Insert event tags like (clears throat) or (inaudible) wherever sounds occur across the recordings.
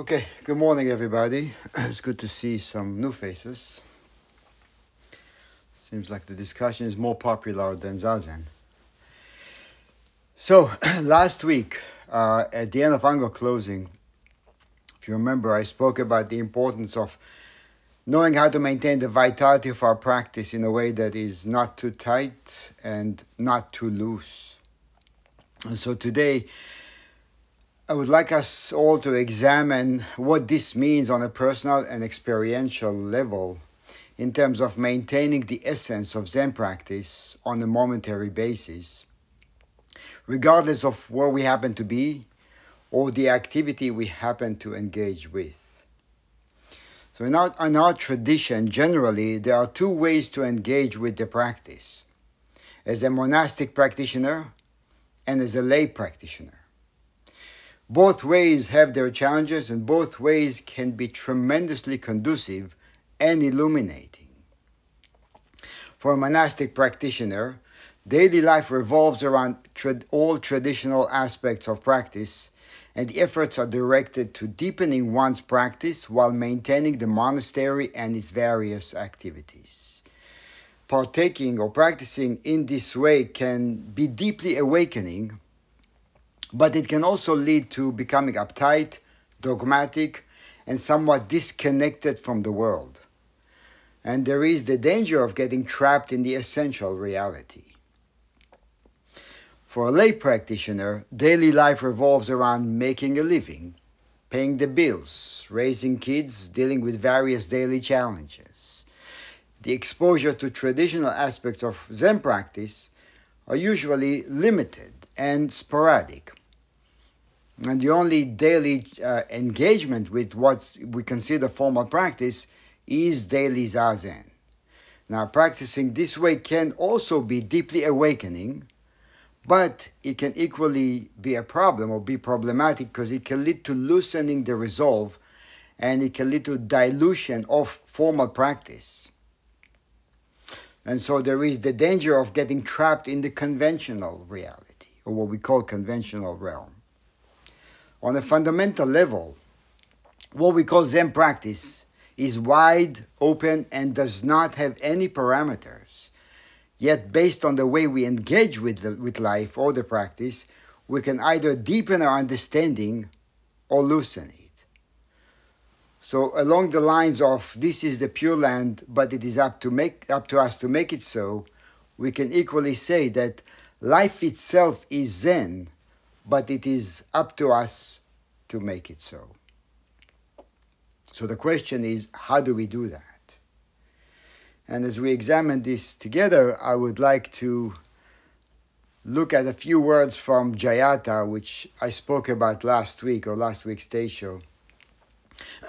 Okay, good morning, everybody. (clears throat) It's good to see some new faces. Seems like the discussion is more popular than Zazen. So, (clears throat) last week, uh, at the end of ango closing, if you remember, I spoke about the importance of knowing how to maintain the vitality of our practice in a way that is not too tight and not too loose. And so today, I would like us all to examine what this means on a personal and experiential level in terms of maintaining the essence of Zen practice on a momentary basis, regardless of where we happen to be or the activity we happen to engage with. So, in our, in our tradition, generally, there are two ways to engage with the practice as a monastic practitioner and as a lay practitioner. Both ways have their challenges, and both ways can be tremendously conducive and illuminating. For a monastic practitioner, daily life revolves around all traditional aspects of practice, and the efforts are directed to deepening one's practice while maintaining the monastery and its various activities. Partaking or practicing in this way can be deeply awakening but it can also lead to becoming uptight, dogmatic, and somewhat disconnected from the world. And there is the danger of getting trapped in the essential reality. For a lay practitioner, daily life revolves around making a living, paying the bills, raising kids, dealing with various daily challenges. The exposure to traditional aspects of Zen practice are usually limited and sporadic and the only daily uh, engagement with what we consider formal practice is daily zazen. Now, practicing this way can also be deeply awakening, but it can equally be a problem or be problematic because it can lead to loosening the resolve and it can lead to dilution of formal practice. And so there is the danger of getting trapped in the conventional reality, or what we call conventional realm on a fundamental level, what we call Zen practice is wide open and does not have any parameters. Yet, based on the way we engage with, the, with life or the practice, we can either deepen our understanding or loosen it. So, along the lines of this is the Pure Land, but it is up to make up to us to make it so, we can equally say that life itself is Zen but it is up to us to make it so. So the question is, how do we do that? And as we examine this together, I would like to look at a few words from Jayata, which I spoke about last week or last week's teisho.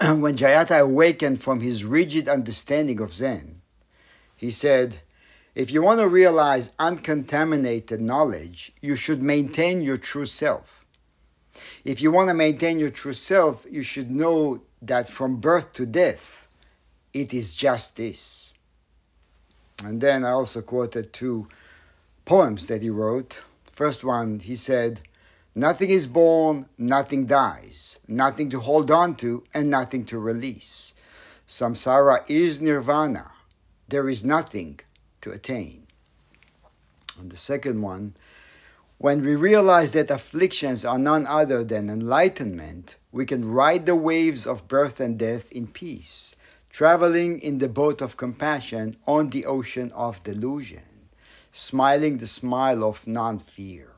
(clears throat) when Jayata awakened from his rigid understanding of Zen, he said, if you want to realize uncontaminated knowledge, you should maintain your true self. If you want to maintain your true self, you should know that from birth to death, it is just this. And then I also quoted two poems that he wrote. First one, he said, Nothing is born, nothing dies, nothing to hold on to, and nothing to release. Samsara is nirvana. There is nothing to attain. And the second one, when we realize that afflictions are none other than enlightenment, we can ride the waves of birth and death in peace, traveling in the boat of compassion on the ocean of delusion, smiling the smile of non fear.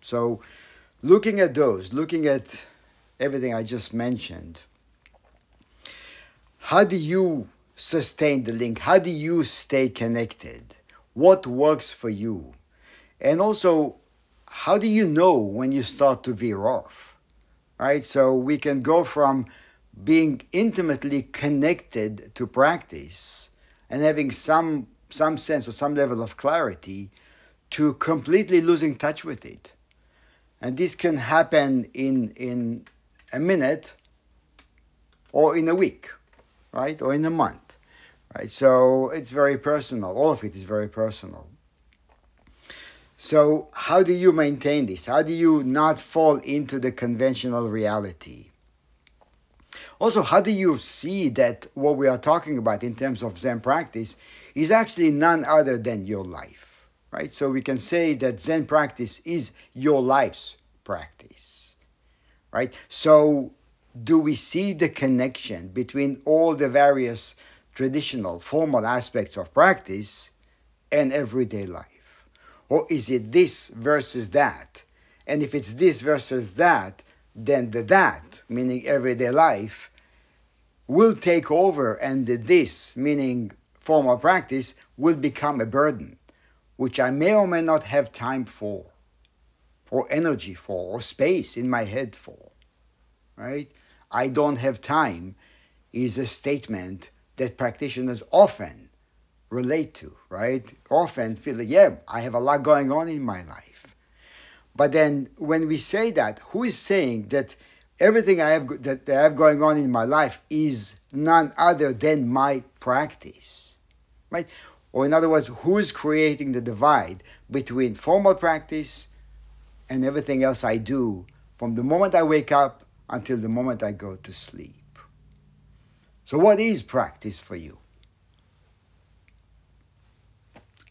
So, looking at those, looking at everything I just mentioned, how do you sustain the link? How do you stay connected? What works for you? And also, how do you know when you start to veer off? Right? So we can go from being intimately connected to practice and having some some sense or some level of clarity to completely losing touch with it. And this can happen in in a minute or in a week, right? Or in a month right? So it's very personal. All of it is very personal. So how do you maintain this? How do you not fall into the conventional reality? Also, how do you see that what we are talking about in terms of Zen practice is actually none other than your life, right? So we can say that Zen practice is your life's practice, right? So do we see the connection between all the various traditional formal aspects of practice and everyday life? Or is it this versus that? And if it's this versus that, then the that, meaning everyday life, will take over, and the this, meaning formal practice, will become a burden, which I may or may not have time for, or energy for, or space in my head for. Right? I don't have time is a statement that practitioners often relate to, right? Often feel like, yeah, I have a lot going on in my life. But then when we say that, who is saying that everything I have that I have going on in my life is none other than my practice, right? Or in other words, who is creating the divide between formal practice and everything else I do from the moment I wake up until the moment I go to sleep? So, what is practice for you?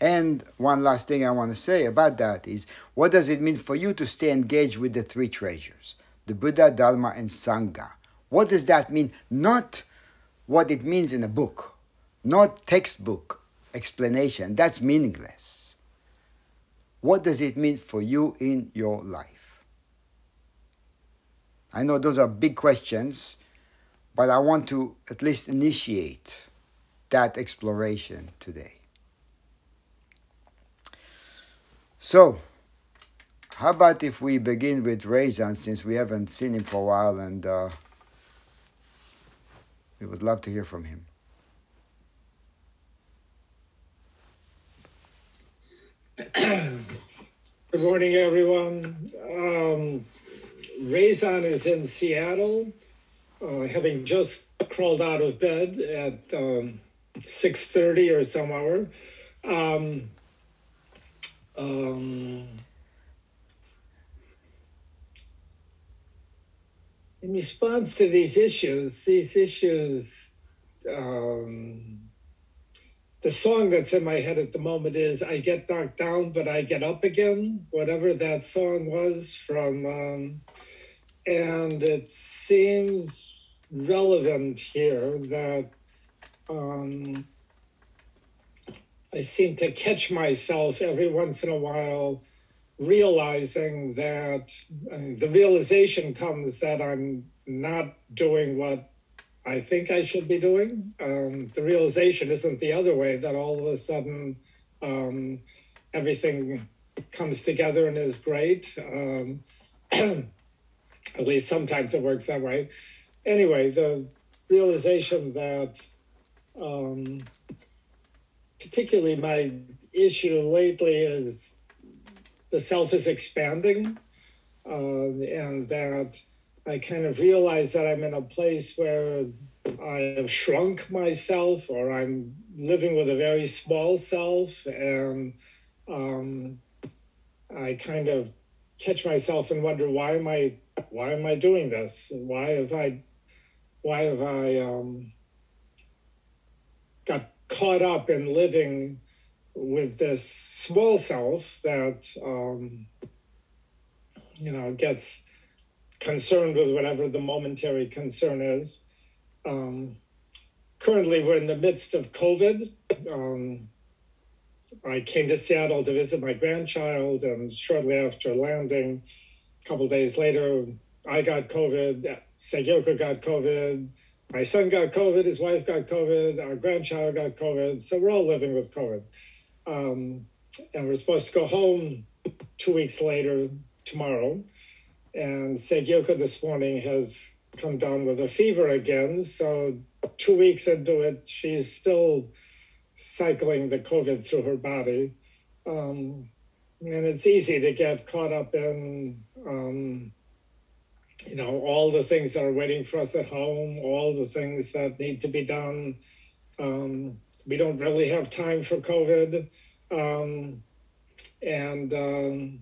And one last thing I want to say about that is what does it mean for you to stay engaged with the three treasures, the Buddha, Dharma, and Sangha? What does that mean? Not what it means in a book, not textbook explanation. That's meaningless. What does it mean for you in your life? I know those are big questions, but I want to at least initiate that exploration today. So, how about if we begin with Rezan since we haven't seen him for a while and uh, we would love to hear from him. Good morning, everyone. Um, is in Seattle uh, having just crawled out of bed at um, 6.30 or some hour. Um, um, in response to these issues, these issues, um, the song that's in my head at the moment is I Get Knocked Down, but I Get Up Again, whatever that song was from. Um, and it seems relevant here that um, I seem to catch myself every once in a while realizing that uh, the realization comes that I'm not doing what I think I should be doing. Um, the realization isn't the other way that all of a sudden um, everything comes together and is great. Um, (clears throat) at least sometimes it works that way anyway, the realization that um, particularly my issue lately is the self is expanding uh, and that I kind of realize that I'm in a place where I have shrunk myself or I'm living with a very small self and um, I kind of catch myself and wonder why am I why am I doing this? Why have I why have I um, got caught up in living with this small self that um, you know gets concerned with whatever the momentary concern is. Um, currently, we're in the midst of COVID. Um, I came to Seattle to visit my grandchild, and shortly after landing, a couple days later, I got COVID. Seiyoko got COVID. My son got COVID. His wife got COVID. Our grandchild got COVID. So we're all living with COVID. Um, and we're supposed to go home two weeks later tomorrow. And Seiyoko this morning has come down with a fever again. So two weeks into it, she's still cycling the COVID through her body. Um, and it's easy to get caught up in um, you know, all the things that are waiting for us at home, all the things that need to be done. Um, we don't really have time for COVID. Um, and um,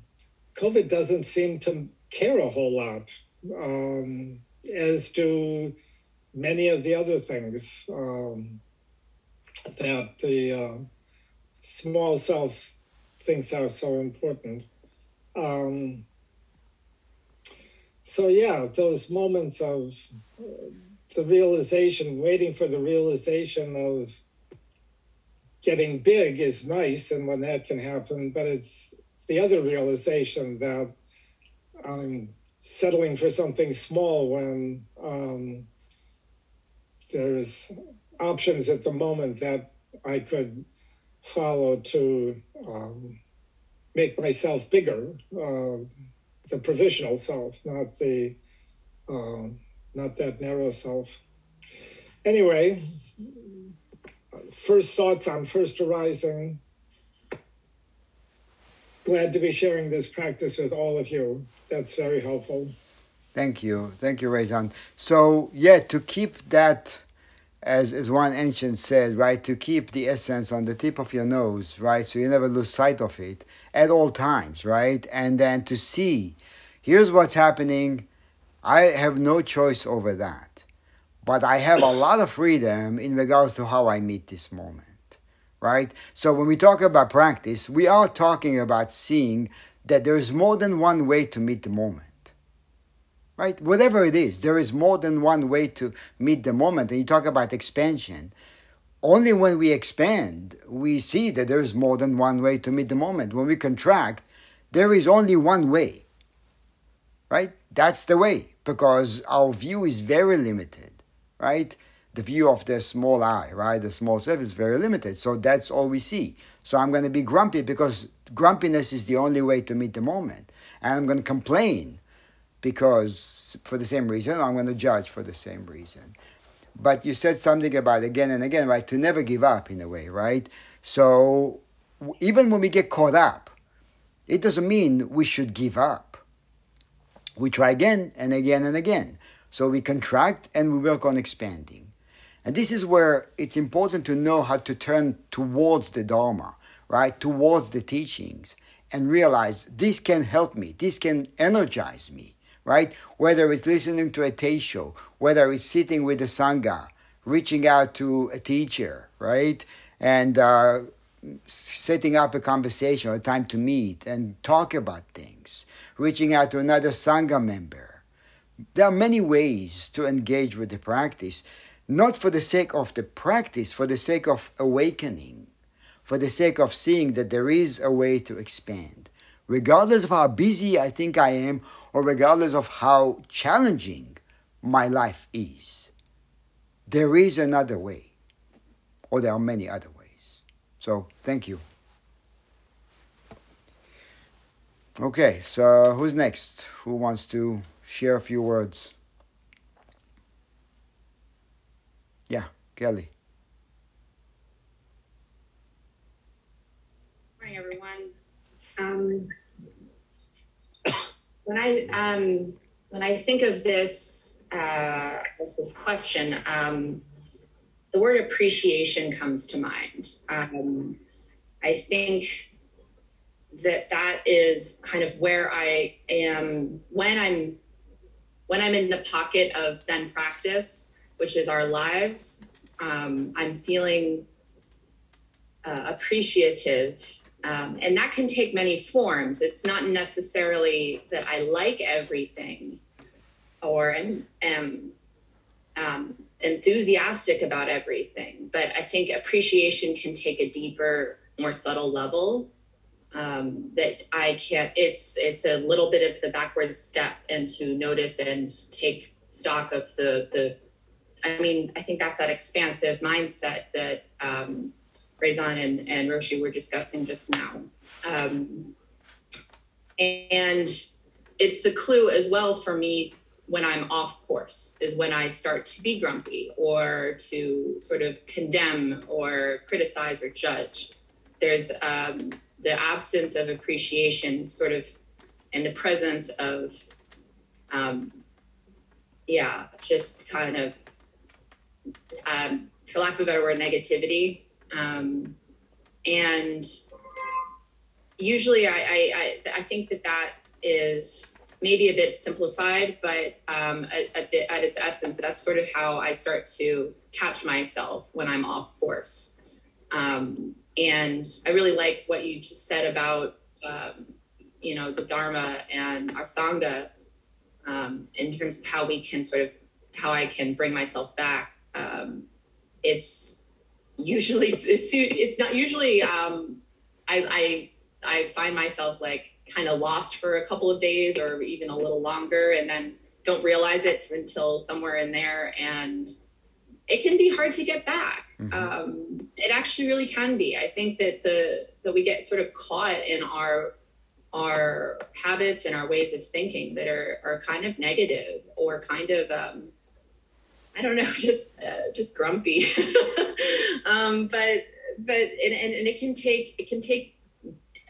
COVID doesn't seem to care a whole lot, um, as do many of the other things um, that the uh, small self thinks are so important. So yeah, those moments of uh, the realization, waiting for the realization of getting big is nice, and when that can happen, but it's the other realization that I'm settling for something small when um, there's options at the moment that I could follow to um, make myself bigger, uh, the provisional self, not the uh, not that narrow self. Anyway, first thoughts on first arising. Glad to be sharing this practice with all of you. That's very helpful. Thank you. Thank you, Rezan. So, yeah, to keep that, as, as one ancient said, right, to keep the essence on the tip of your nose, right, so you never lose sight of it at all times, right? And then to see, here's what's happening. I have no choice over that. But I have a lot of freedom in regards to how I meet this moment, right? So when we talk about practice, we are talking about seeing that there is more than one way to meet the moment right? Whatever it is, there is more than one way to meet the moment. And you talk about expansion. Only when we expand, we see that there is more than one way to meet the moment. When we contract, there is only one way, right? That's the way because our view is very limited, right? The view of the small I, right? The small self is very limited. So that's all we see. So I'm going to be grumpy because grumpiness is the only way to meet the moment. And I'm going to complain because for the same reason, I'm going to judge for the same reason. But you said something about again and again, right? To never give up in a way, right? So even when we get caught up, it doesn't mean we should give up. We try again and again and again. So we contract and we work on expanding. And this is where it's important to know how to turn towards the Dharma, right? Towards the teachings and realize this can help me, this can energize me right? Whether it's listening to a teisho, whether it's sitting with the sangha, reaching out to a teacher, right? And uh, setting up a conversation, or a time to meet and talk about things, reaching out to another sangha member. There are many ways to engage with the practice, not for the sake of the practice, for the sake of awakening, for the sake of seeing that there is a way to expand. Regardless of how busy I think I am or regardless of how challenging my life is, there is another way, or there are many other ways. So, thank you. Okay, so who's next? Who wants to share a few words? Yeah, Kelly. Good Morning, everyone. Um, when I um, when I think of this uh, this, this question, um, the word appreciation comes to mind. Um, I think that that is kind of where I am when I'm when I'm in the pocket of Zen practice, which is our lives. Um, I'm feeling uh, appreciative um, and that can take many forms. It's not necessarily that I like everything or am, am um, enthusiastic about everything, but I think appreciation can take a deeper, more subtle level um, that I can't. It's it's a little bit of the backward step and to notice and take stock of the the. I mean, I think that's that expansive mindset that um, Rezan and, and Roshi were discussing just now. Um, and it's the clue as well for me when I'm off course, is when I start to be grumpy or to sort of condemn or criticize or judge. There's um, the absence of appreciation, sort of, and the presence of, um, yeah, just kind of, um, for lack of a better word, negativity um, and usually I, I, I, think that that is maybe a bit simplified, but um, at, at, the, at its essence, that's sort of how I start to catch myself when I'm off course. Um, and I really like what you just said about, um, you know, the Dharma and our Sangha um, in terms of how we can sort of, how I can bring myself back. Um, it's usually, (laughs) it's, it's not usually, um, I, I, I find myself like kind of lost for a couple of days or even a little longer and then don't realize it until somewhere in there and it can be hard to get back mm-hmm. um, it actually really can be i think that the that we get sort of caught in our our habits and our ways of thinking that are are kind of negative or kind of um, I don't know, (laughs) just uh, just grumpy. (laughs) um, but but and, and, and it can take it can take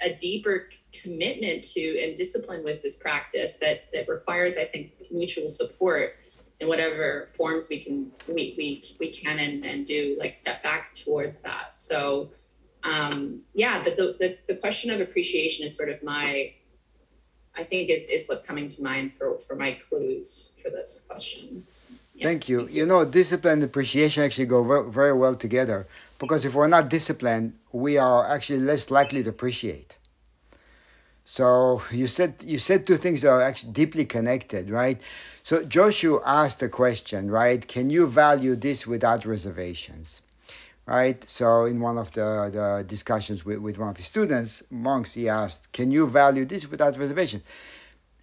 a deeper commitment to and discipline with this practice that that requires, I think, mutual support in whatever forms we can we we, we can and, and do like step back towards that. So um, yeah, but the, the the question of appreciation is sort of my I think is is what's coming to mind for for my clues for this question. Yeah. Thank you. You know, discipline and appreciation actually go very, very well together because if we're not disciplined, we are actually less likely to appreciate. So you said you said two things that are actually deeply connected, right? So Joshu asked a question, right? Can you value this without reservations? Right? So in one of the, the discussions with, with one of his students, monks, he asked, Can you value this without reservations?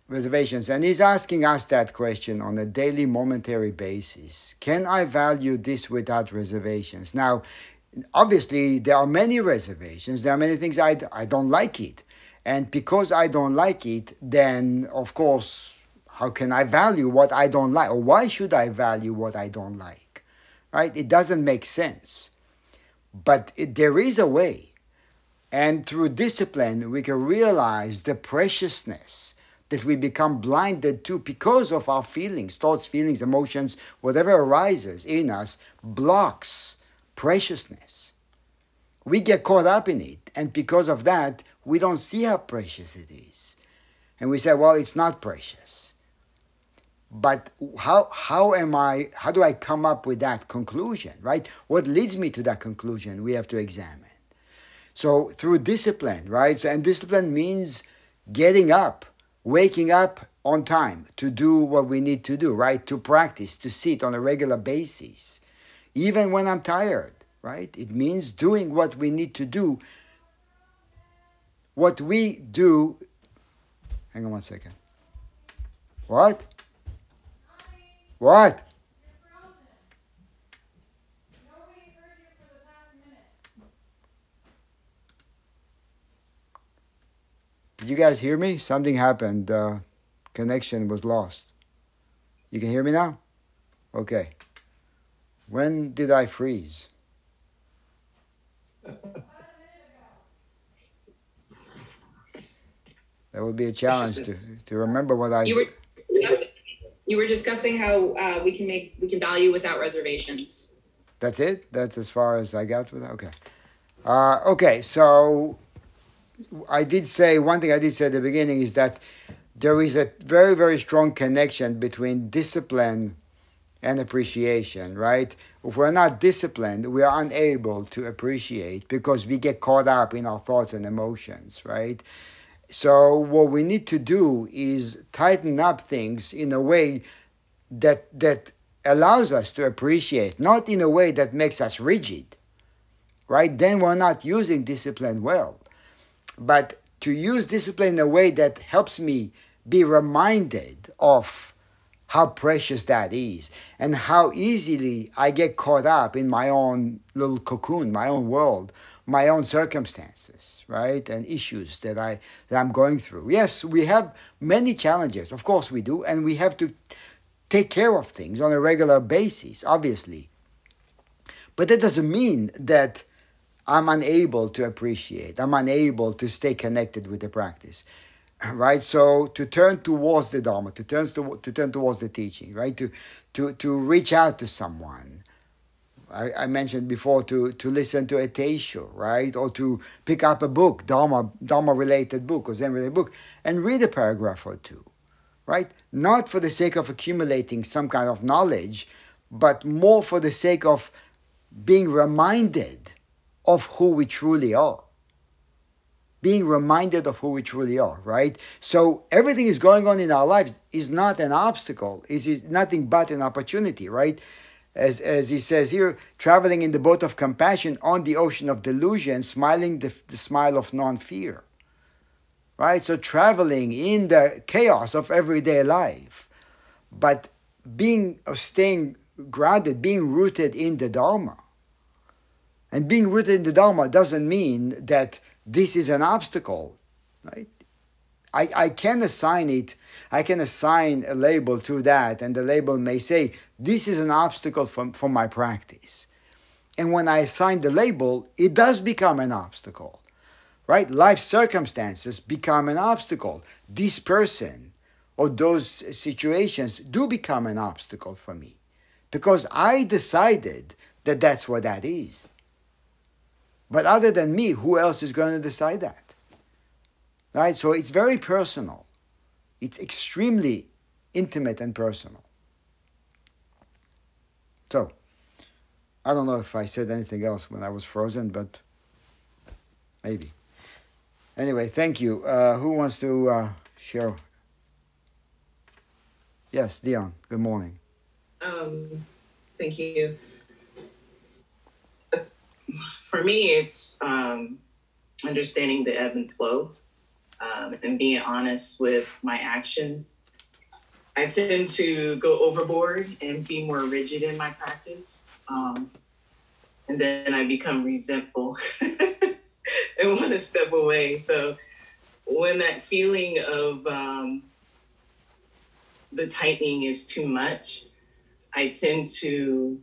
Reservations. And he's asking us that question on a daily momentary basis. Can I value this without reservations? Now, obviously there are many reservations. There are many things I, I don't like it and because I don't like it, then of course, how can I value what I don't like? Or why should I value what I don't like? Right? It doesn't make sense. But it, there is a way. And through discipline, we can realize the preciousness that we become blinded to because of our feelings, thoughts, feelings, emotions, whatever arises in us blocks preciousness. We get caught up in it. And because of that, we don't see how precious it is. And we say, well, it's not precious. But how, how am I, how do I come up with that conclusion, right? What leads me to that conclusion we have to examine. So through discipline, right? So, and discipline means getting up, waking up on time to do what we need to do, right? To practice, to sit on a regular basis, even when I'm tired, right? It means doing what we need to do what we do. Hang on one second. What? What? Did you guys hear me? Something happened. Uh, connection was lost. You can hear me now? Okay. When did I freeze? that would be a challenge to, to remember what I. You were discussing, you were discussing how uh, we can make we can value without reservations. That's it. That's as far as I got with that. Okay. Uh, okay. So I did say one thing. I did say at the beginning is that there is a very very strong connection between discipline and appreciation. Right. If we're not disciplined, we are unable to appreciate because we get caught up in our thoughts and emotions. Right so what we need to do is tighten up things in a way that that allows us to appreciate, not in a way that makes us rigid. Right? Then we're not using discipline well. But to use discipline in a way that helps me be reminded of how precious that is and how easily I get caught up in my own little cocoon, my own world, my own circumstances, right? And issues that I that I'm going through. Yes, we have many challenges. Of course we do, and we have to take care of things on a regular basis, obviously. But that doesn't mean that I'm unable to appreciate, I'm unable to stay connected with the practice. Right? So to turn towards the Dharma, to turn to, to turn towards the teaching, right? To to to reach out to someone, I, I, mentioned before to, to listen to a teisho, right? Or to pick up a book, Dharma, Dharma related book or Zen related book, and read a paragraph or two, right? Not for the sake of accumulating some kind of knowledge, but more for the sake of being reminded of who we truly are. Being reminded of who we truly are, right? So everything is going on in our lives is not an obstacle, is nothing but an opportunity, right? As, as he says here, traveling in the boat of compassion on the ocean of delusion, smiling the, the smile of non fear. Right? So traveling in the chaos of everyday life, but being staying grounded, being rooted in the Dharma. And being rooted in the Dharma doesn't mean that this is an obstacle, right? I, I can assign it, I can assign a label to that, and the label may say, this is an obstacle for, for my practice. And when I assign the label, it does become an obstacle, right? Life circumstances become an obstacle. This person or those situations do become an obstacle for me because I decided that that's what that is. But other than me, who else is going to decide that? Right? So it's very personal. It's extremely intimate and personal. So, I don't know if I said anything else when I was frozen, but maybe. Anyway, thank you. Uh, who wants to uh, share? Yes, Dion. Good morning. Um, thank you. For me, it's um, understanding the ebb and flow um, and being honest with my actions. I tend to go overboard and be more rigid in my practice. Um, and then I become resentful (laughs) and want to step away. So when that feeling of um, the tightening is too much, I tend to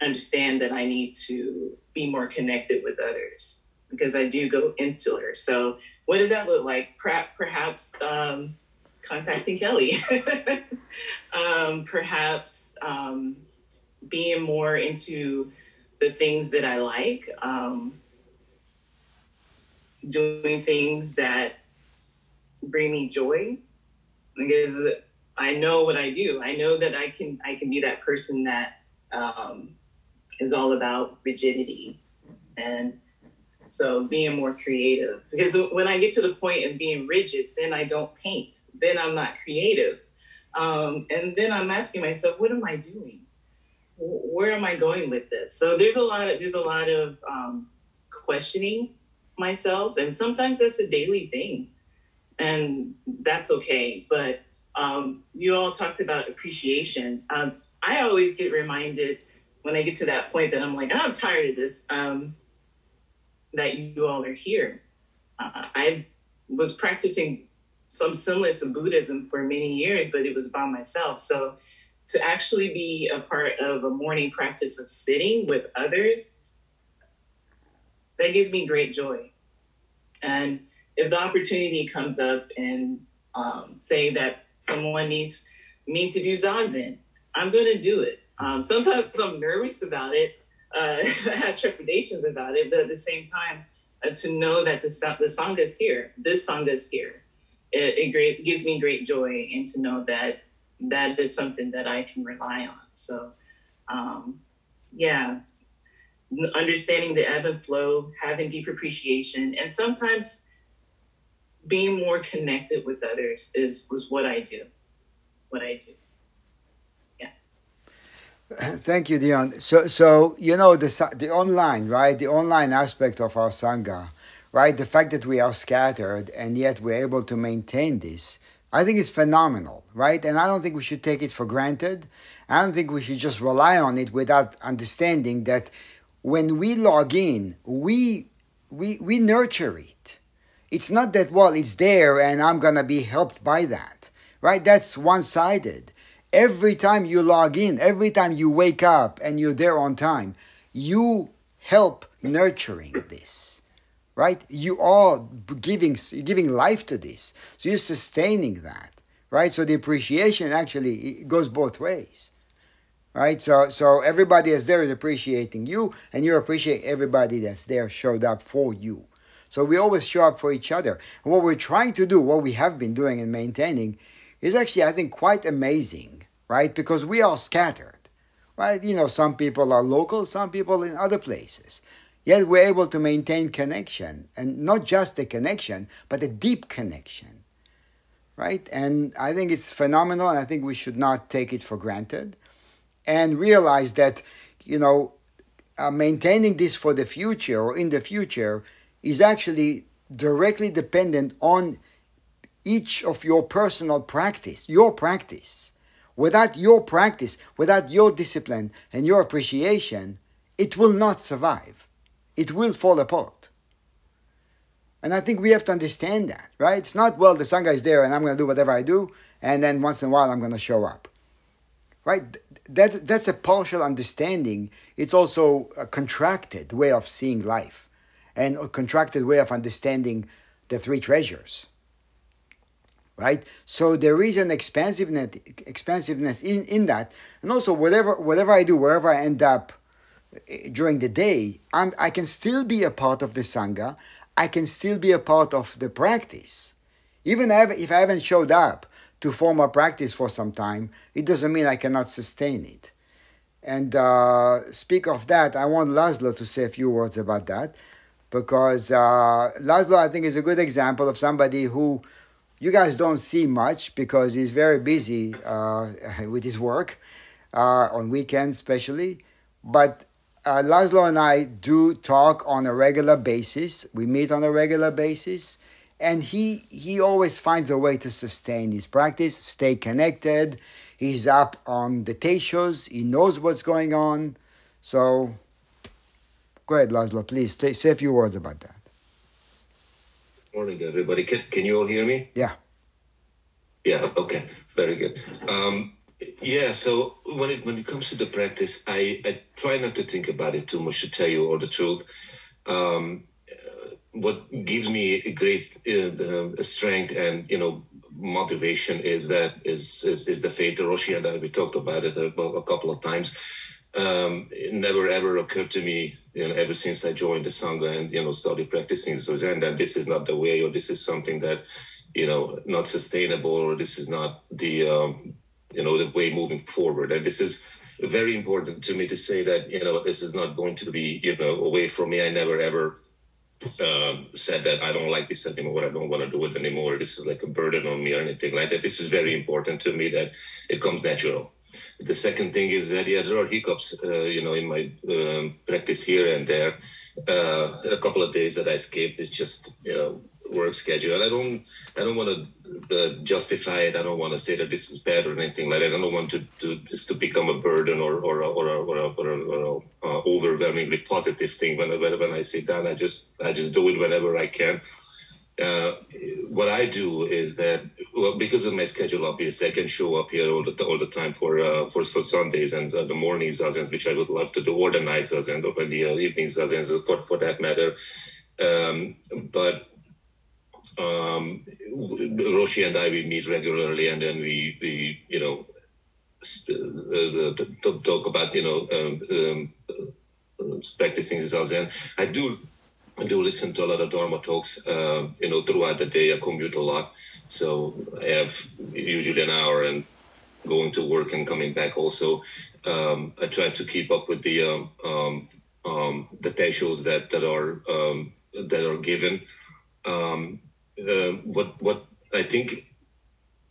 understand that I need to be more connected with others because I do go insular. So, what does that look like? Perhaps um, contacting Kelly, (laughs) um, perhaps um, being more into the things that I like, um, doing things that bring me joy. Because I know what I do. I know that I can I can be that person that um, is all about rigidity and so being more creative because when I get to the point of being rigid, then I don't paint. Then I'm not creative, um, and then I'm asking myself, what am I doing? Where am I going with this? So there's a lot of there's a lot of um, questioning myself, and sometimes that's a daily thing, and that's okay. But um, you all talked about appreciation. Um, I always get reminded when I get to that point that I'm like, oh, I'm tired of this, um, that you all are here. Uh, I was practicing some semblance of Buddhism for many years, but it was by myself. So to actually be a part of a morning practice of sitting with others, that gives me great joy. And if the opportunity comes up and um, say that someone needs me to do zazen, I'm going to do it. Um, sometimes I'm nervous about it. Uh, (laughs) I have trepidations about it, but at the same time, uh, to know that the, the sangha is here, this sangha is here, it, it great, gives me great joy and to know that that is something that I can rely on. So, um, yeah, understanding the ebb and flow, having deep appreciation, and sometimes being more connected with others is was what I do what I do. (clears throat) Thank you, Dion. So, so you know the the online, right? The online aspect of our sangha, right? The fact that we are scattered and yet we're able to maintain this, I think is phenomenal, right? And I don't think we should take it for granted. I don't think we should just rely on it without understanding that when we log in, we we we nurture it. It's not that well, it's there and I'm gonna be helped by that right? That's one sided. Every time you log in, every time you wake up and you're there on time, you help nurturing this, right? You are giving, giving life to this. So you're sustaining that, right? So the appreciation actually goes both ways, right? So, so everybody that's there is appreciating you and you appreciate everybody that's there showed up for you. So we always show up for each other. And what we're trying to do, what we have been doing and maintaining, is actually, I think, quite amazing, right? Because we are scattered, right? You know, some people are local, some people in other places. Yet we're able to maintain connection, and not just a connection, but a deep connection, right? And I think it's phenomenal, and I think we should not take it for granted and realize that, you know, uh, maintaining this for the future or in the future is actually directly dependent on each of your personal practice, your practice. Without your practice, without your discipline and your appreciation, it will not survive. It will fall apart. And I think we have to understand that, right? It's not, well, the Sangha is there and I'm going to do whatever I do, and then once in a while I'm going to show up. Right? That, that's a partial understanding. It's also a contracted way of seeing life and a contracted way of understanding the three treasures. Right? So there is an expansiveness, expansiveness in, in that. And also whatever whatever I do, wherever I end up eh, during the day, I'm, I can still be a part of the Sangha. I can still be a part of the practice. Even if I haven't showed up to form a practice for some time, it doesn't mean I cannot sustain it. And uh, speak of that, I want Laszlo to say a few words about that because uh, Laszlo, I think, is a good example of somebody who you guys don't see much because he's very busy uh, (laughs) with his work uh, on weekends, especially. But uh, Laszlo and I do talk on a regular basis. We meet on a regular basis, and he he always finds a way to sustain his practice, stay connected. He's up on the teishos. He knows what's going on. So Go ahead, Laszlo, please say a few words about that. Morning, everybody. Can, can you all hear me? Yeah. Yeah, okay. Very good. Um, yeah, so when it when it comes to the practice, I, I try not to think about it too much to tell you all the truth. Um, what gives me a great uh, strength and you know motivation is that is is, is the faith. Roshi and I we talked about it a, a couple of times um, it never ever occurred to me, you know, ever since I joined the Sangha and, you know, started practicing Zazen that this is not the way or this is something that, you know, not sustainable or this is not the, um, you know, the way moving forward. And this is very important to me to say that, you know, this is not going to be, you know, away from me. I never ever um, said that I don't like this anymore. I don't want to do it anymore. This is like a burden on me or anything like that. This is very important to me that it comes natural the second thing is that yeah, there are hiccups, uh, you know, in my um, practice here and there. Uh, a couple of days that I skipped is just you know work schedule. And I don't I don't want to uh, justify it. I don't want to say that this is bad or anything like that. I don't want to, to this to become a burden or or or a, or a, or a, or a uh, overwhelmingly positive thing. When When when I sit down, I just I just do it whenever I can. Uh, what I do is that well because of my schedule obviously I can show up here all the all the time for uh, for for Sundays and uh, the morning zazens which I would love to do or the night zazen or the uh, evening zazens for for that matter. Um, but um, Roshi and I we meet regularly and then we we you know uh, uh, talk about you know um, um, practicing zazen I do I do listen to a lot of Dharma talks, uh, you know, throughout the day. I commute a lot. So I have usually an hour and going to work and coming back also. Um, I try to keep up with the um, um, um the teishos that that are um, that are given. Um, uh, what what I think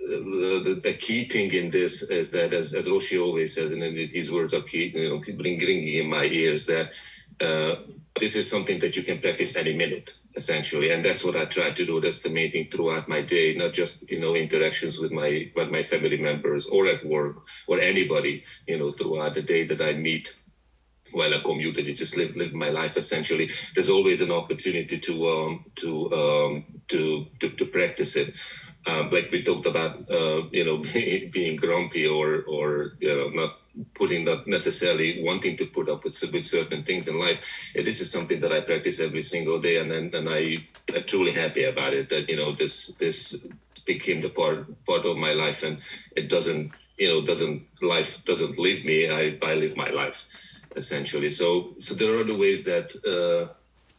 uh, the, the, key thing in this is that, as, as Roshi always says, and his words are key, you know, keep ringing in my ears, that uh, this is something that you can practice any minute essentially and that's what i try to do that's the main thing throughout my day not just you know interactions with my with my family members or at work or anybody you know throughout the day that i meet while I commute, I just live live my life. Essentially, there's always an opportunity to um, to, um, to to to practice it. Um, like we talked about, uh, you know, (laughs) being grumpy or or you know not putting not necessarily wanting to put up with, with certain things in life. This is something that I practice every single day, and and, and I am truly happy about it. That you know this this became the part part of my life, and it doesn't you know doesn't life doesn't leave me. I I live my life essentially. So so there are other ways that uh,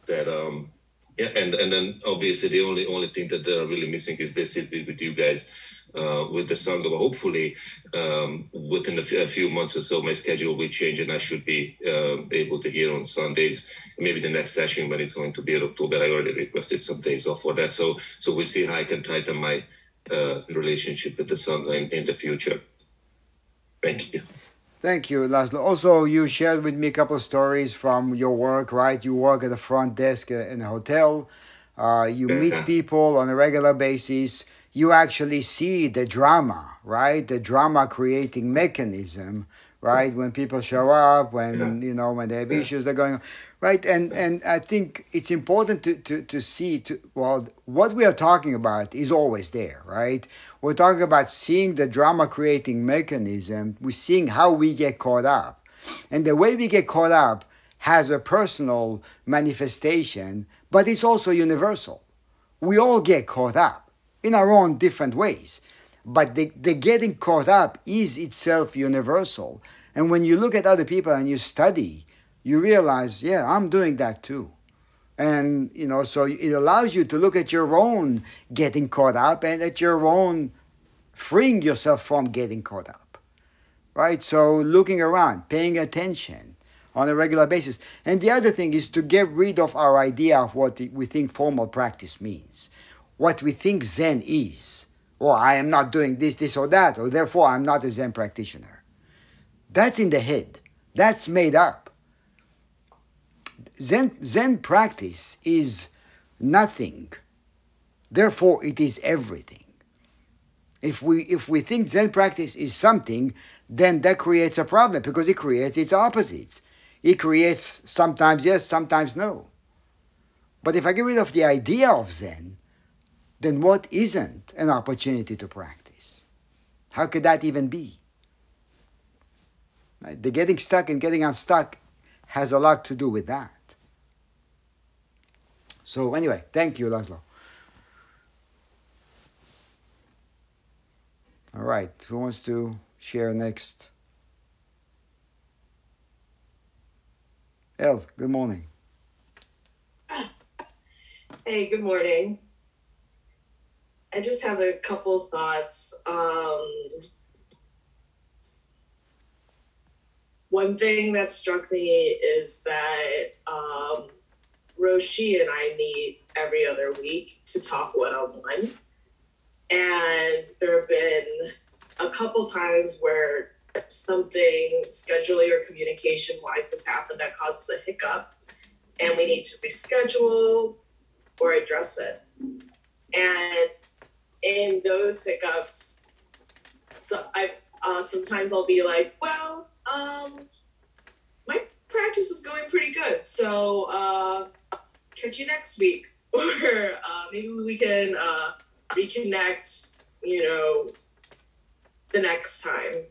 that um yeah, and and then obviously the only only thing that they're really missing is this with you guys. Uh, with the but hopefully um, within a, f- a few months or so, my schedule will change and I should be uh, able to hear on Sundays. Maybe the next sesshin when it's going to be in October, I already requested some days off for that. So so we'll see how I can tighten my uh, relationship with the Sangha, in the future. Thank you. Thank you, Laszlo. Also, you shared with me a couple of stories from your work, right? You work at the front desk in a hotel. Uh, you meet people on a regular basis. You actually see the drama, right? The drama creating mechanism, right? When people show up, when you know when they have Yeah. issues, they're going right. And and I think it's important to to to see to well what we are talking about is always there, right? We're talking about seeing the drama creating mechanism. We're seeing how we get caught up. And the way we get caught up has a personal manifestation, but it's also universal. We all get caught up in our own different ways. But the, the getting caught up is itself universal. And when you look at other people and you study, you realize, yeah, I'm doing that too and you know so it allows you to look at your own getting caught up and at your own freeing yourself from getting caught up right so looking around paying attention on a regular basis and the other thing is to get rid of our idea of what we think formal practice means what we think zen is or i am not doing this this or that or therefore i'm not a zen practitioner that's in the head that's made up Zen, Zen practice is nothing. Therefore, it is everything. If we, if we think Zen practice is something, then that creates a problem because it creates its opposites. It creates sometimes yes, sometimes no. But if I get rid of the idea of Zen, then what isn't an opportunity to practice? How could that even be? Right? The getting stuck and getting unstuck has a lot to do with that. So anyway, thank you, Laszlo. All right, who wants to share next? El, good morning. Hey, good morning. I just have a couple thoughts. Um, one thing that struck me is that um, Roshi and I meet every other week to talk one on one. And there have been a couple times where something scheduling or communication wise has happened that causes a hiccup, and we need to reschedule or address it. And in those hiccups, so I uh, sometimes I'll be like, well, um, my practice is going pretty good, so uh, catch you next week, (laughs) or uh, maybe we can uh, reconnect, you know, the next time.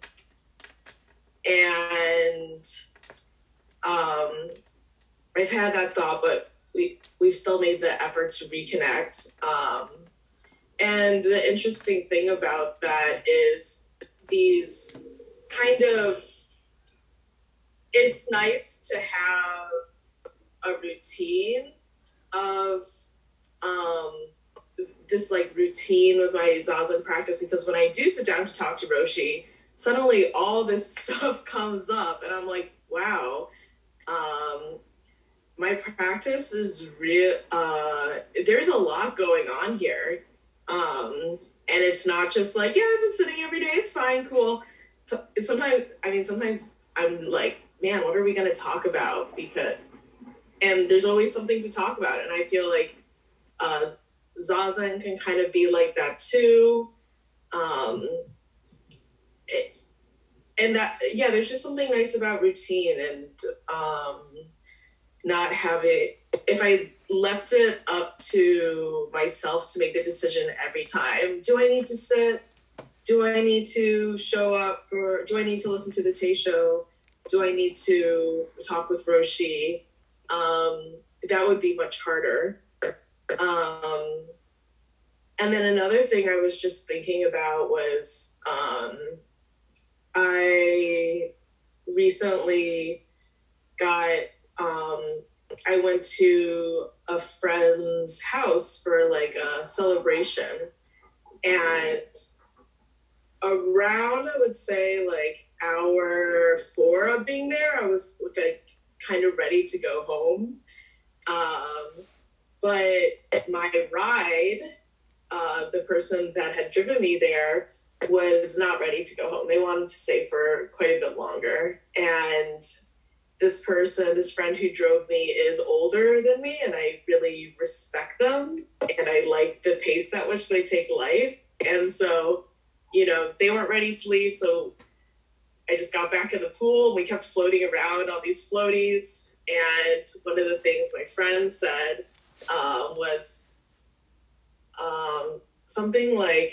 And um, I've had that thought, but we we've still made the effort to reconnect. Um, and the interesting thing about that is these kind of it's nice to have a routine of um, this like routine with my zazen practice because when I do sit down to talk to Roshi, suddenly all this (laughs) stuff comes up and I'm like, wow. Um, my practice is real uh there's a lot going on here um and it's not just like yeah i've been sitting every day it's fine cool. So, sometimes i mean sometimes i'm like man what are we going to talk about? Because and there's always something to talk about and i feel like uh zazen can kind of be like that too. Um and that yeah there's just something nice about routine and um not have it if i left it up to myself to make the decision every time do i need to sit? Do i need to show up for do i need to listen to the teisho? Do i need to talk with roshi? Um, that would be much harder. Um, and then another thing i was just thinking about was um, i recently got um, I went to a friend's house for like a celebration, and around I would say like hour four of being there, I was like kind of ready to go home. Um, but my ride, uh, the person that had driven me there was not ready to go home. They wanted to stay for quite a bit longer. And this person, this friend who drove me, is older than me, and I really respect them. And I like the pace at which they take life. And so, you know, they weren't ready to leave. So I just got back in the pool. and We kept floating around on these floaties. And one of the things my friend said um, was um, something like,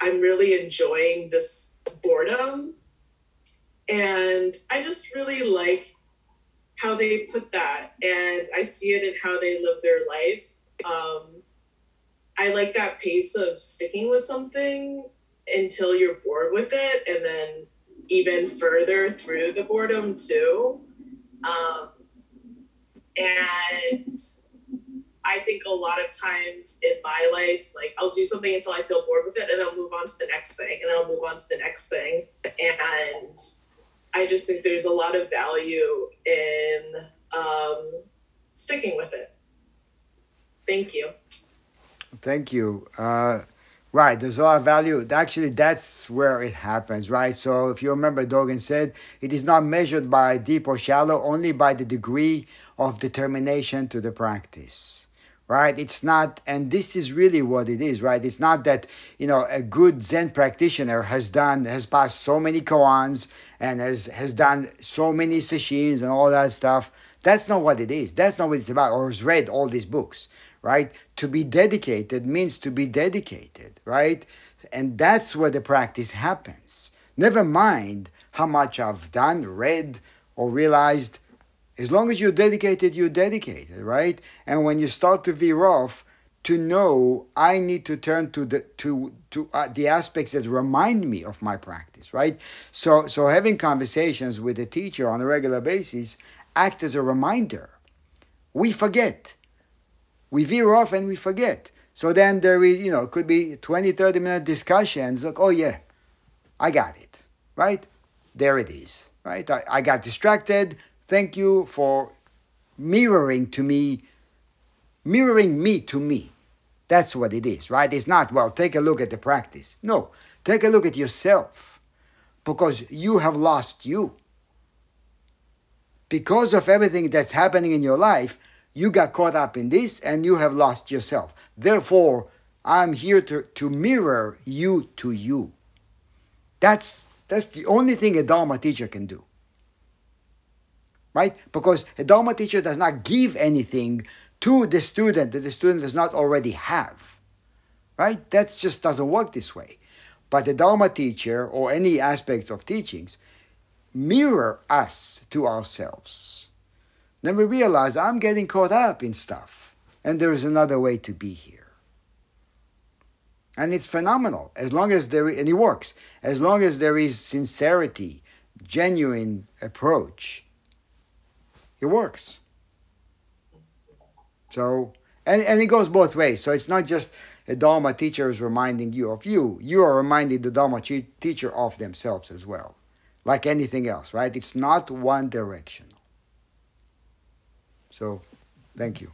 I'm really enjoying this boredom. And I just really like how they put that. And I see it in how they live their life. Um, I like that pace of sticking with something until you're bored with it and then even further through the boredom too. Um, and I think a lot of times in my life, like I'll do something until I feel bored with it and I'll move on to the next thing and I'll move on to the next thing. And I just think there's a lot of value in um, sticking with it. Thank you. Thank you. Uh, right, there's a lot of value. Actually, that's where it happens, right? So, if you remember, Dogen said it is not measured by deep or shallow, only by the degree of determination to the practice right? It's not, and this is really what it is, right? It's not that, you know, a good Zen practitioner has done, has passed so many koans and has, has done so many sesshin and all that stuff. That's not what it is. That's not what it's about, or has read all these books, right? To be dedicated means to be dedicated, right? And that's where the practice happens. Never mind how much I've done, read, or realized as long as you're dedicated, you're dedicated, right? And when you start to veer off, to know I need to turn to the to to uh, the aspects that remind me of my practice, right? So so having conversations with a teacher on a regular basis act as a reminder. We forget. We veer off and we forget. So then there is, you know, it could be 20, 30 minute discussions. Like, oh yeah, I got it, right? There it is, right? I, I got distracted. Thank you for mirroring to me, mirroring me to me. That's what it is, right? It's not, well, take a look at the practice. No, take a look at yourself because you have lost you. Because of everything that's happening in your life, you got caught up in this and you have lost yourself. Therefore, I'm here to, to mirror you to you. That's, that's the only thing a Dharma teacher can do right? Because a Dharma teacher does not give anything to the student that the student does not already have, right? That just doesn't work this way. But the Dharma teacher or any aspect of teachings mirror us to ourselves. Then we realize I'm getting caught up in stuff, and there is another way to be here. And it's phenomenal as long as there and it works as long as there is sincerity, genuine approach it works. So, and, and it goes both ways. So it's not just a Dharma teacher is reminding you of you. You are reminding the Dharma teacher of themselves as well. Like anything else, right? It's not one directional. So, thank you.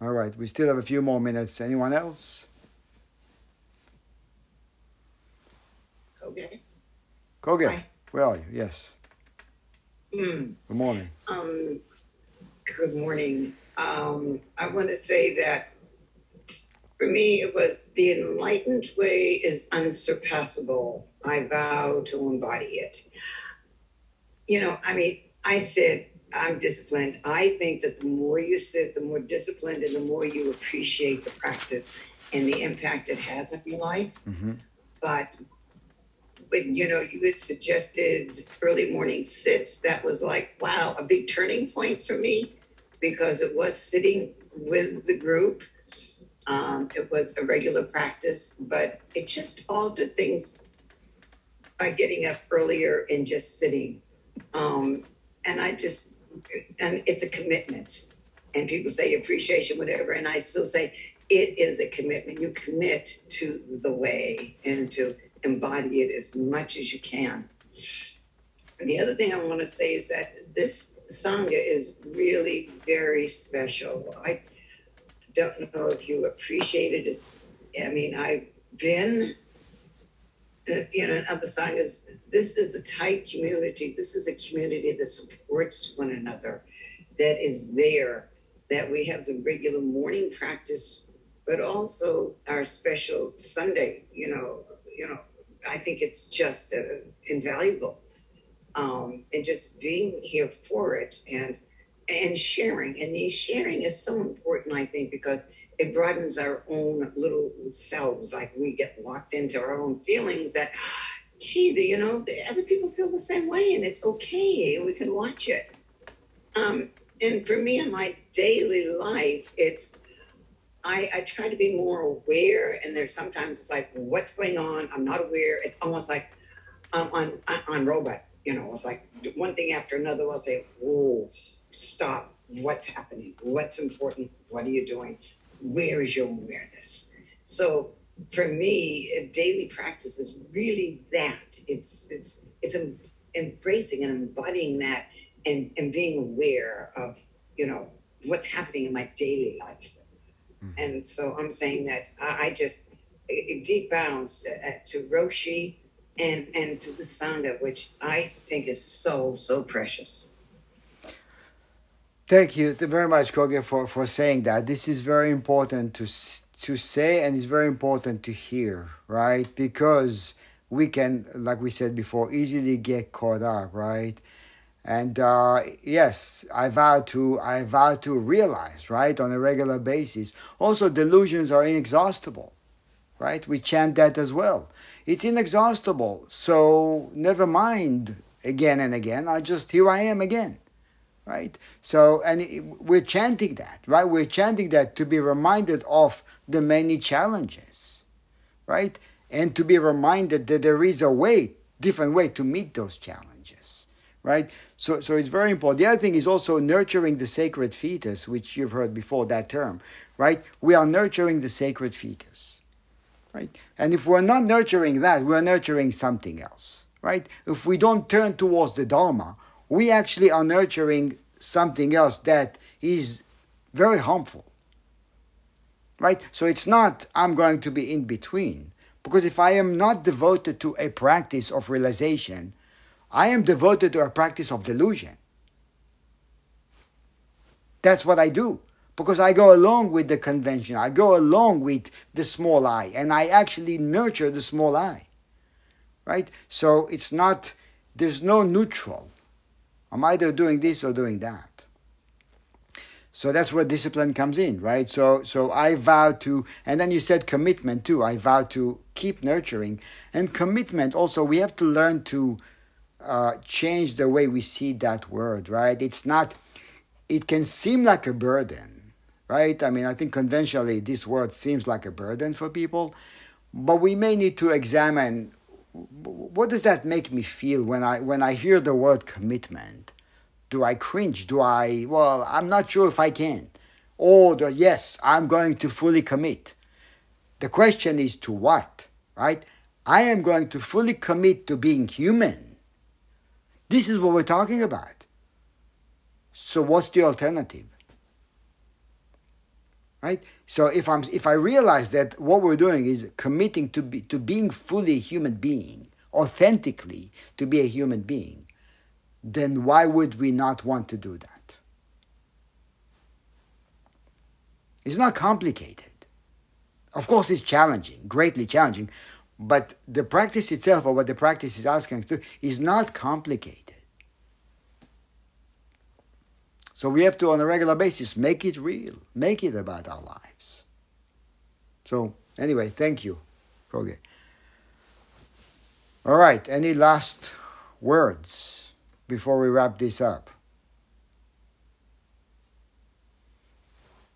All right, we still have a few more minutes. Anyone else? Okay. Koge. Hi. Where are you? Yes. Mm. Good morning. Um, good morning. Um, I want to say that for me, it was the enlightened way is unsurpassable. I vow to embody it. You know, I mean, I said I'm disciplined. I think that the more you sit, the more disciplined and the more you appreciate the practice and the impact it has on your life. Mm-hmm. But when you know you had suggested early morning sits, that was like wow, a big turning point for me because it was sitting with the group. Um, it was a regular practice, but it just altered things by getting up earlier and just sitting. Um, and I just, and it's a commitment. And people say appreciation, whatever. And I still say it is a commitment. You commit to the way and to embody it as much as you can. The other thing I want to say is that this Sangha is really very special. I don't know if you appreciate it I mean, I've been, uh, you know, in other Sanghas, this is a tight community. This is a community that supports one another, that is there, that we have the regular morning practice, but also our special Sunday, you know, you know, I think it's just uh, invaluable. Um, and just being here for it and and sharing. And the sharing is so important, I think, because it broadens our own little selves. Like we get locked into our own feelings that, gee, the, you know, the other people feel the same way, and it's okay. We can watch it. Um, and for me in my daily life, it's I, I try to be more aware, and there's sometimes it's like, what's going on? I'm not aware. It's almost like I'm on on robot. You know, it's like one thing after another. I'll say, "Whoa, stop! What's happening? What's important? What are you doing? Where is your awareness?" So for me, daily practice is really that. It's it's it's embracing and embodying that, and and being aware of you know what's happening in my daily life Mm-hmm. and so I'm saying that I, I just deep bounds to, uh, to Roshi and and to the Sangha, which I think is so so precious. Thank you very much, Koge, for, for saying that. This is very important to to say, and it's very important to hear, right? Because we can, like we said before, easily get caught up, right? And uh, yes, I vow to I vow to realize, right, on a regular basis. Also, delusions are inexhaustible, right? We chant that as well. It's inexhaustible. So never mind again and again. I just here I am again, right? So and we're chanting that, right? We're chanting that to be reminded of the many challenges, right? And to be reminded that there is a way, different way to meet those challenges, right? So, so it's very important. The other thing is also nurturing the sacred fetus, which you've heard before that term, right? We are nurturing the sacred fetus, right? And if we're not nurturing that, we're nurturing something else, right? If we don't turn towards the Dharma, we actually are nurturing something else that is very harmful, right? So it's not, I'm going to be in between. Because if I am not devoted to a practice of realization, I am devoted to a practice of delusion. That's what I do because I go along with the convention. I go along with the small I and I actually nurture the small I. Right? So it's not, there's no neutral. I'm either doing this or doing that. So that's where discipline comes in, right? So so I vow to and then you said commitment too. I vow to keep nurturing. And commitment also we have to learn to uh, change the way we see that word, right? It's not, it can seem like a burden, right? I mean, I think conventionally this word seems like a burden for people, but we may need to examine what does that make me feel when I when I hear the word commitment? Do I cringe? Do I well, I'm not sure if I can. Or the, yes, I'm going to fully commit. The question is to what, right? I am going to fully commit to being human this is what we're talking about. So what's the alternative? Right? So if I'm if I realize that what we're doing is committing to be to being fully a human being, authentically to be a human being, then why would we not want to do that? It's not complicated. Of course, it's challenging, greatly challenging, but the practice itself, or what the practice is asking to is not complicated. So we have to, on a regular basis, make it real, make it about our lives. So, anyway, thank you, Koge. All right, any last words before we wrap this up?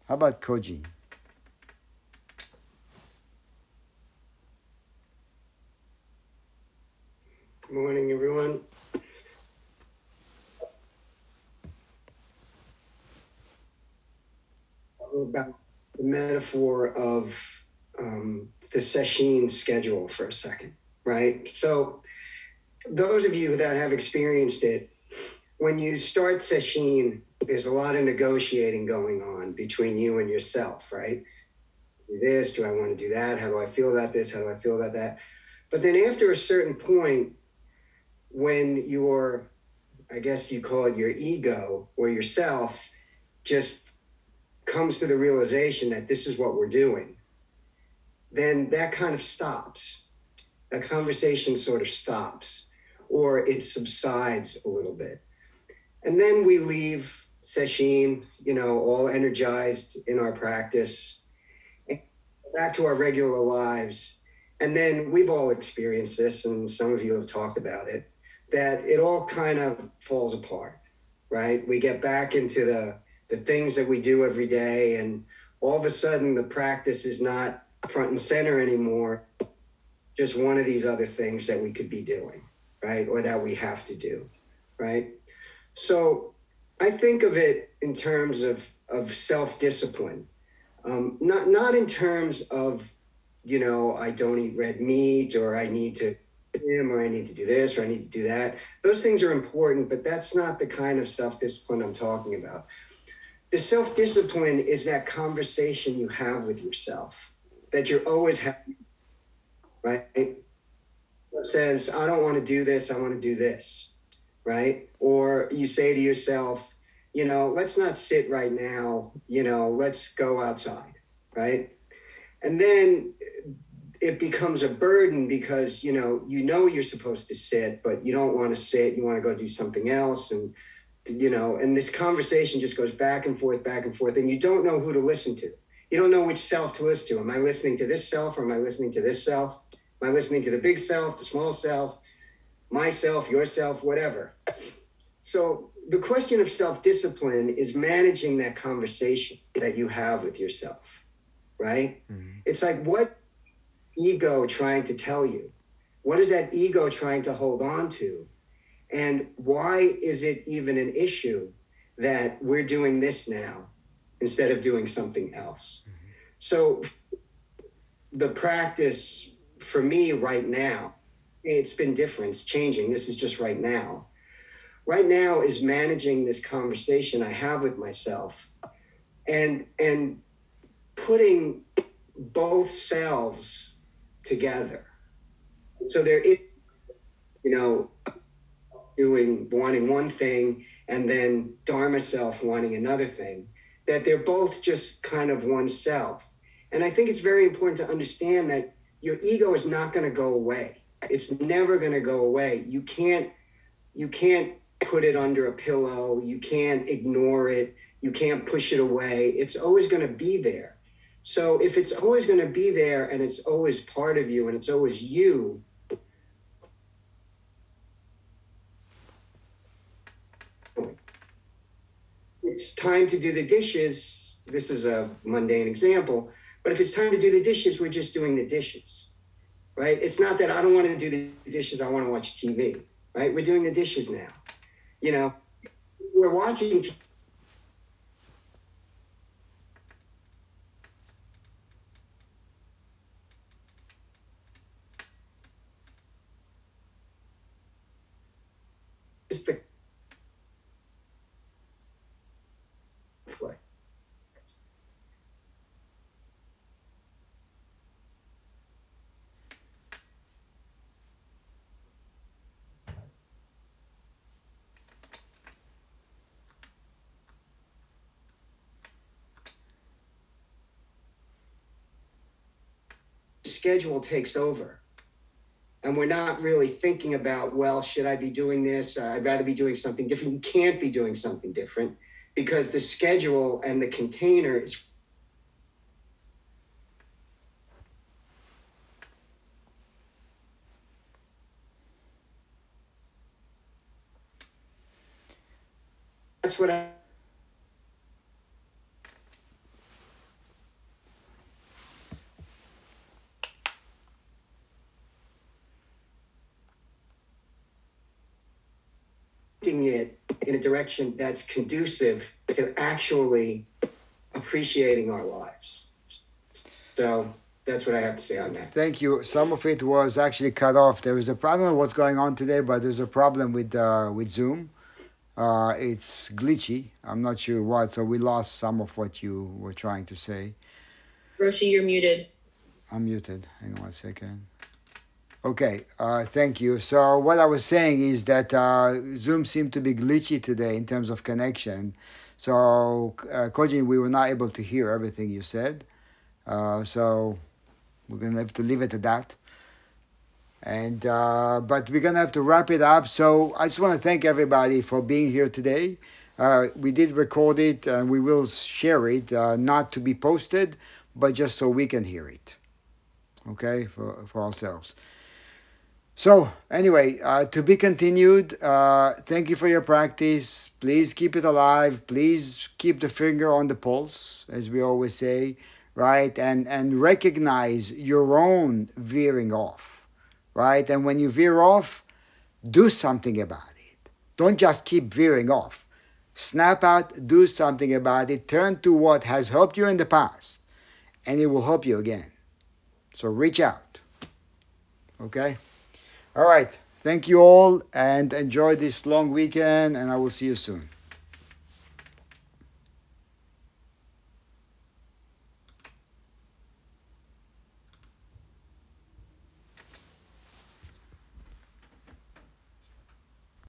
How about Kojin? Good morning, everyone. About the metaphor of um, the sesshin schedule for a second, right? So, those of you that have experienced it, when you start sesshin, there's a lot of negotiating going on between you and yourself, right? Do this? Do I want to do that? How do I feel about this? How do I feel about that? But then after a certain point, when your, I guess you call it your ego or yourself, just comes to the realization that this is what we're doing, then that kind of stops. That conversation sort of stops or it subsides a little bit. And then we leave sesshin, you know, all energized in our practice, back to our regular lives. And then we've all experienced this, and some of you have talked about it, that it all kind of falls apart, right? We get back into the the things that we do every day, and all of a sudden the practice is not front and center anymore. Just one of these other things that we could be doing, right? Or that we have to do, right? So I think of it in terms of, of self discipline, um, not, not in terms of, you know, I don't eat red meat or I need to him or I need to do this or I need to do that. Those things are important, but that's not the kind of self discipline I'm talking about. The self discipline is that conversation you have with yourself that you're always having, right? It says, I don't want to do this, I want to do this, right? Or you say to yourself, you know, let's not sit right now, you know, let's go outside, right? And then it becomes a burden because, you know, you know you're supposed to sit, but you don't want to sit, you want to go do something else. And you know, and this conversation just goes back and forth, back and forth, and you don't know who to listen to. You don't know which self to listen to. Am I listening to this self or am I listening to this self? Am I listening to the big self, the small self, myself, yourself, whatever? So the question of self discipline is managing that conversation that you have with yourself, right? Mm-hmm. It's like what ego trying to tell you? What is that ego trying to hold on to? And why is it even an issue that we're doing this now instead of doing something else? Mm-hmm. So the practice for me right now, it's been different, it's changing. This is just right now. Right now is managing this conversation I have with myself and and putting both selves together. So there is, you know, doing wanting one thing and then Dharma self wanting another thing, that they're both just kind of one self. And I think it's very important to understand that your ego is not going to go away. It's never going to go away. You can't you can't put it under a pillow. You can't ignore it. You can't push it away. It's always going to be there. So if it's always going to be there and it's always part of you and it's always you, it's time to do the dishes, this is a mundane example, but if it's time to do the dishes, we're just doing the dishes, right? It's not that I don't want to do the dishes, I want to watch TV, right? We're doing the dishes now. You know, we're watching schedule takes over. And we're not really thinking about well should i be doing this? Uh, i'd rather be doing something different. You can't be doing something different because the schedule and the container is that's what i it in a direction that's conducive to actually appreciating our lives. So that's what I have to say on that. Thank you. Some of it was actually cut off. There was a problem. I what's going on today, but there's a problem with uh, with Zoom. Uh, it's glitchy. I'm not sure what. So we lost some of what you were trying to say. Roshi, you're muted. I'm muted. Hang on one second. Okay, uh, thank you. So what I was saying is that uh, Zoom seemed to be glitchy today in terms of connection. So uh, Kojin, we were not able to hear everything you said. Uh, so we're gonna have to leave it at that. And uh, but we're gonna have to wrap it up. So I just want to thank everybody for being here today. Uh, we did record it, and we will share it, uh, not to be posted, but just so we can hear it. Okay, for for ourselves. So anyway, uh, to be continued. Uh, thank you for your practice. Please keep it alive. Please keep the finger on the pulse, as we always say, right? And and recognize your own veering off, right? And when you veer off, do something about it. Don't just keep veering off. Snap out. Do something about it. Turn to what has helped you in the past, and it will help you again. So reach out. Okay. All right. Thank you all and enjoy this long weekend, and I will see you soon.